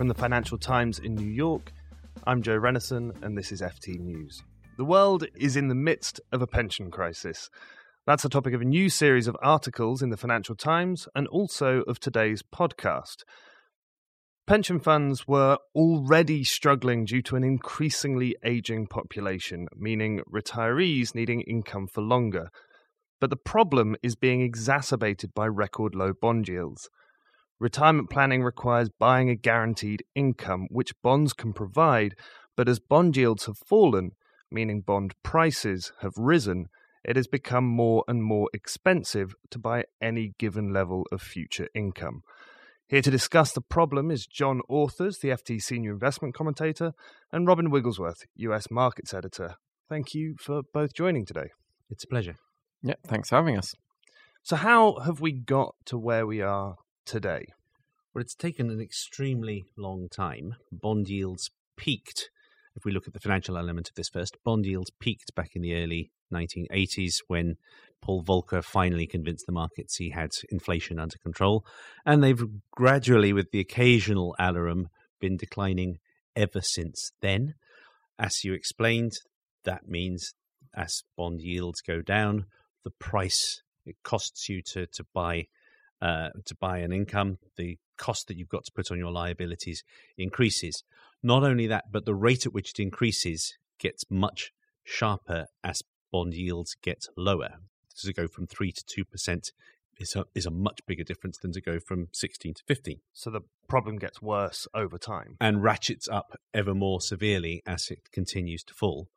From the Financial Times in New York, I'm Joe Renison, and this is FT News. The world is in the midst of a pension crisis. That's the topic of a new series of articles in the Financial Times and also of today's podcast. Pension funds were already struggling due to an increasingly aging population, meaning retirees needing income for longer. But the problem is being exacerbated by record low bond yields. Retirement planning requires buying a guaranteed income, which bonds can provide, but as bond yields have fallen, meaning bond prices have risen, it has become more and more expensive to buy any given level of future income. Here to discuss the problem is John Authers, the FT senior investment commentator, and Robin Wigglesworth, US markets editor. Thank you for both joining today. It's a pleasure. Yeah, thanks for having us. So, how have we got to where we are today? Well, it's taken an extremely long time. Bond yields peaked. If we look at the financial element of this first, bond yields peaked back in the early 1980s when Paul Volcker finally convinced the markets he had inflation under control. And they've gradually, with the occasional alarum, been declining ever since then. As you explained, that means as bond yields go down, the price it costs you to, to buy uh, to buy an income, the cost that you've got to put on your liabilities increases. Not only that, but the rate at which it increases gets much sharper as bond yields get lower to go from 3 to 2% is a, is a much bigger difference than to go from 16 to 15. So the problem gets worse over time. And ratchets up ever more severely as it continues to fall.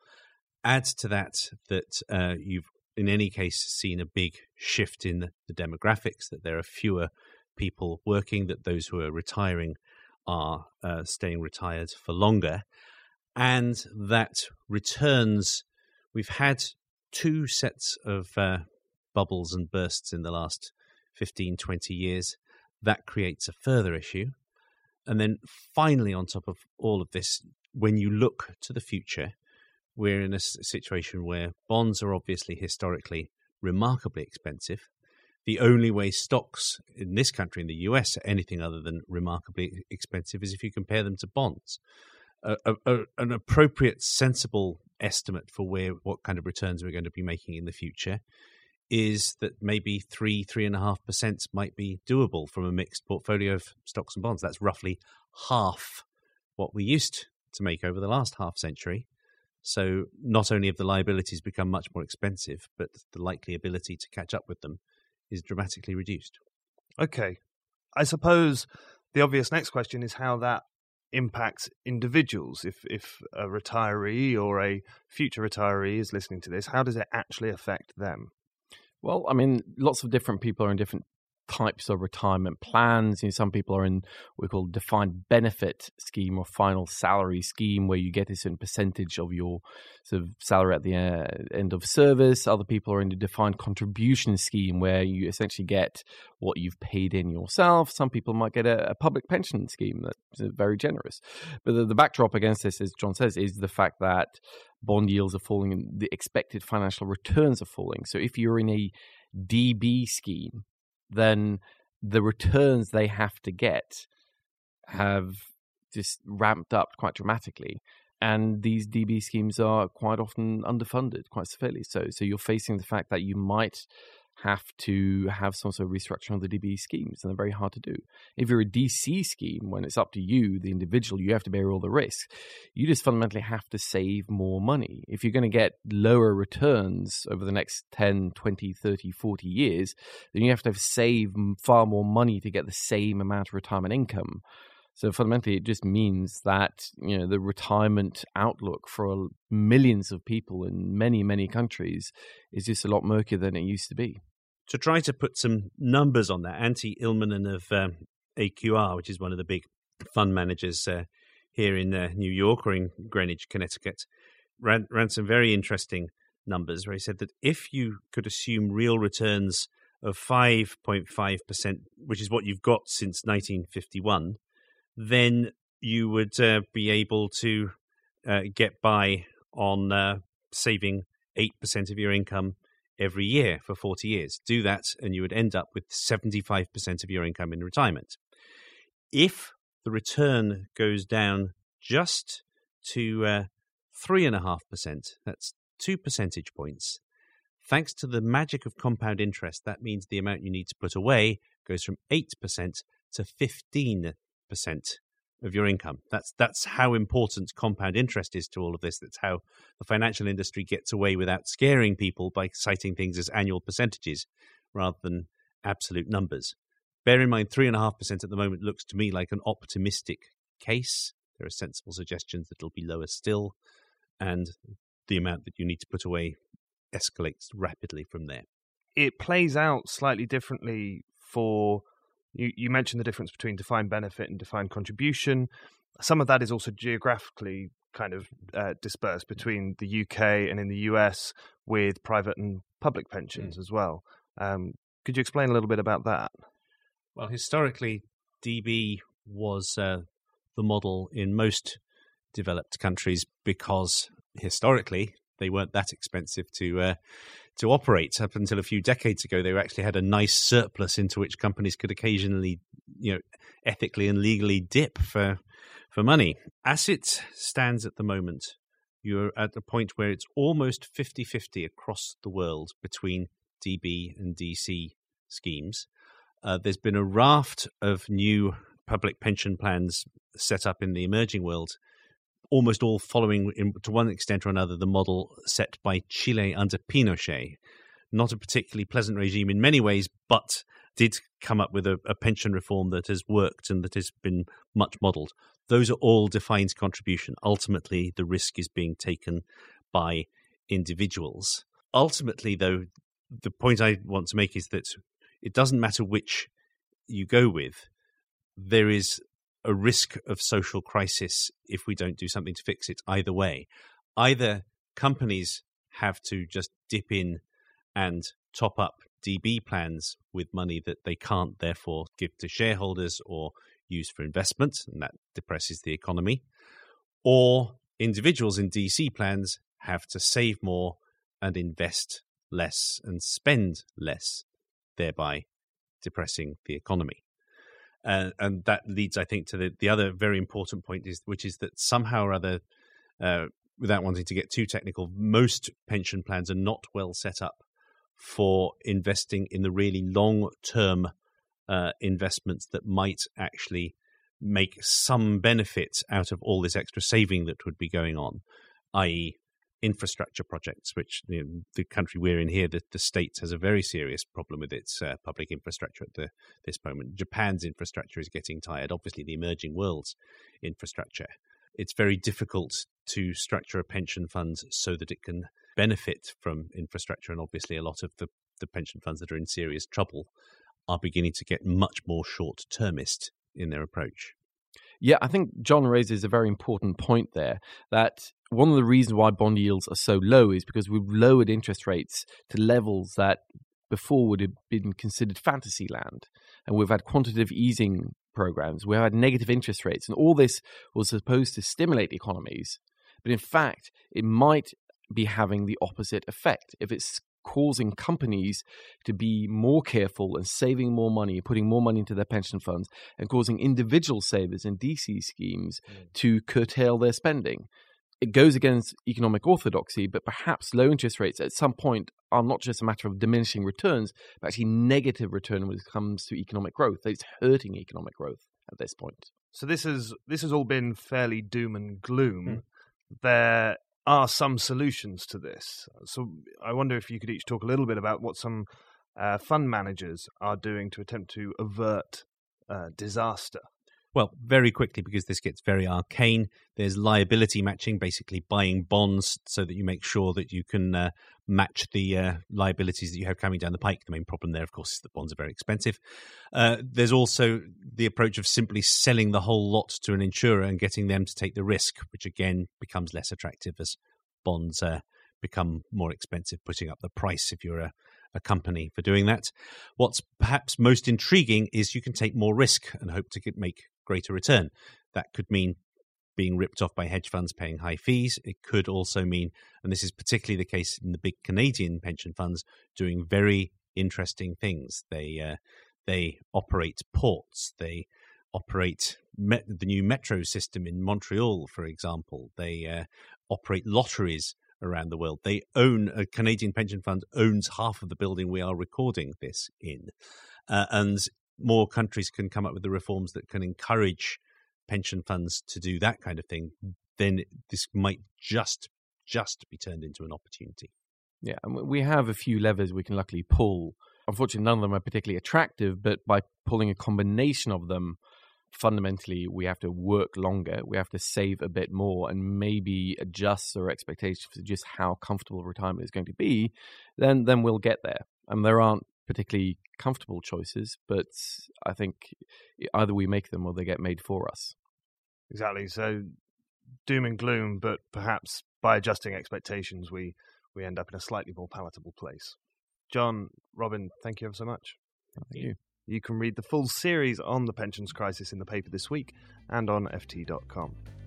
Add to that that uh, you've, in any case, seen a big shift in the demographics, that there are fewer people working, that those who are retiring are uh, staying retired for longer, and that returns. We've had two sets of uh, bubbles and bursts in the last 15, 20 years. That creates a further issue. And then finally, on top of all of this, when you look to the future, we're in a situation where bonds are obviously historically remarkably expensive. The only way stocks in this country, in the US, are anything other than remarkably expensive is if you compare them to bonds. A, a, an appropriate, sensible estimate for where what kind of returns we're going to be making in the future is that maybe three, three and a half percent might be doable from a mixed portfolio of stocks and bonds. That's roughly half what we used to make over the last half century. So not only have the liabilities become much more expensive, but the likely ability to catch up with them is dramatically reduced. Okay. I suppose the obvious next question is how that impacts individuals. If if a retiree or a future retiree is listening to this, how does it actually affect them? Well, I mean, lots of different people are in different types of retirement plans. You know, some people are in what we call defined benefit scheme or final salary scheme, where you get a certain percentage of your sort of salary at the uh, end of service. Other people are in the defined contribution scheme, where you essentially get what you've paid in yourself. Some people might get a, a public pension scheme that's very generous. But the, the backdrop against this, as John says, is the fact that bond yields are falling and the expected financial returns are falling. So if you're in a DB scheme, then the returns they have to get have just ramped up quite dramatically. And these DB schemes are quite often underfunded, quite severely. So, so you're facing the fact that you might have to have some sort of restructuring of the DB schemes, and they're very hard to do. If you're a DC scheme, when it's up to you, the individual, you have to bear all the risks. You just fundamentally have to save more money. If you're going to get lower returns over the next 10, 20, 30, 40 years, then you have to save far more money to get the same amount of retirement income. So fundamentally, it just means that you know the retirement outlook for millions of people in many many countries is just a lot murkier than it used to be. To try to put some numbers on that, Antti Ilmanen of um, AQR, which is one of the big fund managers uh, here in uh, New York or in Greenwich, Connecticut, ran, ran some very interesting numbers where he said that if you could assume real returns of 5.5%, which is what you've got since 1951, then you would uh, be able to uh, get by on uh, saving 8% of your income every year for 40 years. Do that, and you would end up with 75% of your income in retirement. If the return goes down just to uh, 3.5%. That's two percentage points. Thanks to the magic of compound interest, that means the amount you need to put away goes from 8% to 15% of your income. That's that's how important compound interest is to all of this. That's how the financial industry gets away without scaring people by citing things as annual percentages rather than absolute numbers. Bear in mind, three and a half percent at the moment looks to me like an optimistic case. There are sensible suggestions that it'll be lower still, and the amount that you need to put away escalates rapidly from there. It plays out slightly differently for you, you mentioned the difference between defined benefit and defined contribution. Some of that is also geographically kind of uh, dispersed between the UK and in the US with private and public pensions mm. as well. Um, could you explain a little bit about that? Well, historically, DB was uh, the model in most developed countries because historically they weren't that expensive to uh, to operate. Up until a few decades ago, they actually had a nice surplus into which companies could occasionally, you know, ethically and legally dip for for money. As it stands at the moment, you're at the point where it's almost 50-50 across the world between DB and DC schemes. Uh, there's been a raft of new public pension plans set up in the emerging world almost all following, in, to one extent or another, the model set by Chile under Pinochet. Not a particularly pleasant regime in many ways, but did come up with a, a pension reform that has worked and that has been much modelled. Those are all defined contribution. Ultimately, the risk is being taken by individuals. Ultimately, though, the point I want to make is that it doesn't matter which you go with, there is a risk of social crisis if we don't do something to fix it either way. Either companies have to just dip in and top up DB plans with money that they can't therefore give to shareholders or use for investment, and that depresses the economy. Or individuals in DC plans have to save more and invest less and spend less, thereby depressing the economy. Uh, and that leads, I think, to the, the other very important point is which is that somehow or other, uh, without wanting to get too technical, most pension plans are not well set up for investing in the really long term uh, investments that might actually make some benefit out of all this extra saving that would be going on, i.e., infrastructure projects, which you know, the country we're in here, the, the state has a very serious problem with its uh, public infrastructure at the, this moment. Japan's infrastructure is getting tired, obviously, the emerging world's infrastructure. It's very difficult to structure a pension fund so that it can benefit from infrastructure, and obviously, a lot of the, the pension funds that are in serious trouble are beginning to get much more short termist in their approach. Yeah, I think John raises a very important point there that one of the reasons why bond yields are so low is because we've lowered interest rates to levels that before would have been considered fantasy land. And we've had quantitative easing programs, we've had negative interest rates, and all this was supposed to stimulate economies. But in fact, it might be having the opposite effect. If it's causing companies to be more careful and saving more money, putting more money into their pension funds, and causing individual savers in DC schemes mm. to curtail their spending. It goes against economic orthodoxy, but perhaps low interest rates at some point are not just a matter of diminishing returns, but actually negative return when it comes to economic growth. It's hurting economic growth at this point. So this is this has all been fairly doom and gloom. Mm. There are some solutions to this. So I wonder if you could each talk a little bit about what some uh, fund managers are doing to attempt to avert uh, disaster. Well, very quickly, because this gets very arcane, there's liability matching, basically buying bonds so that you make sure that you can uh, match the uh, liabilities that you have coming down the pike. The main problem there, of course, is that bonds are very expensive. Uh, there's also the approach of simply selling the whole lot to an insurer and getting them to take the risk, which again becomes less attractive as bonds uh, become more expensive, putting up the price if you're a a company for doing that. What's perhaps most intriguing is you can take more risk and hope to make greater return. That could mean being ripped off by hedge funds paying high fees. It could also mean, and this is particularly the case in the big Canadian pension funds, doing very interesting things. They uh, they operate ports. They operate met- the new metro system in Montreal, for example. They uh, operate lotteries around the world. They own a Canadian pension fund owns half of the building we are recording this in, uh, and more countries can come up with the reforms that can encourage pension funds to do that kind of thing. Then this might just just be turned into an opportunity. Yeah, we have a few levers we can luckily pull. Unfortunately, none of them are particularly attractive, but by pulling a combination of them, fundamentally we have to work longer we have to save a bit more and maybe adjust our expectations for just how comfortable retirement is going to be then then we'll get there and there aren't particularly comfortable choices but i think either we make them or they get made for us. Exactly so doom and gloom but perhaps by adjusting expectations we we end up in a slightly more palatable place. John robin thank you ever so much. Oh, thank you you. can read the full series on the pensions crisis in the paper this week and on FT.com.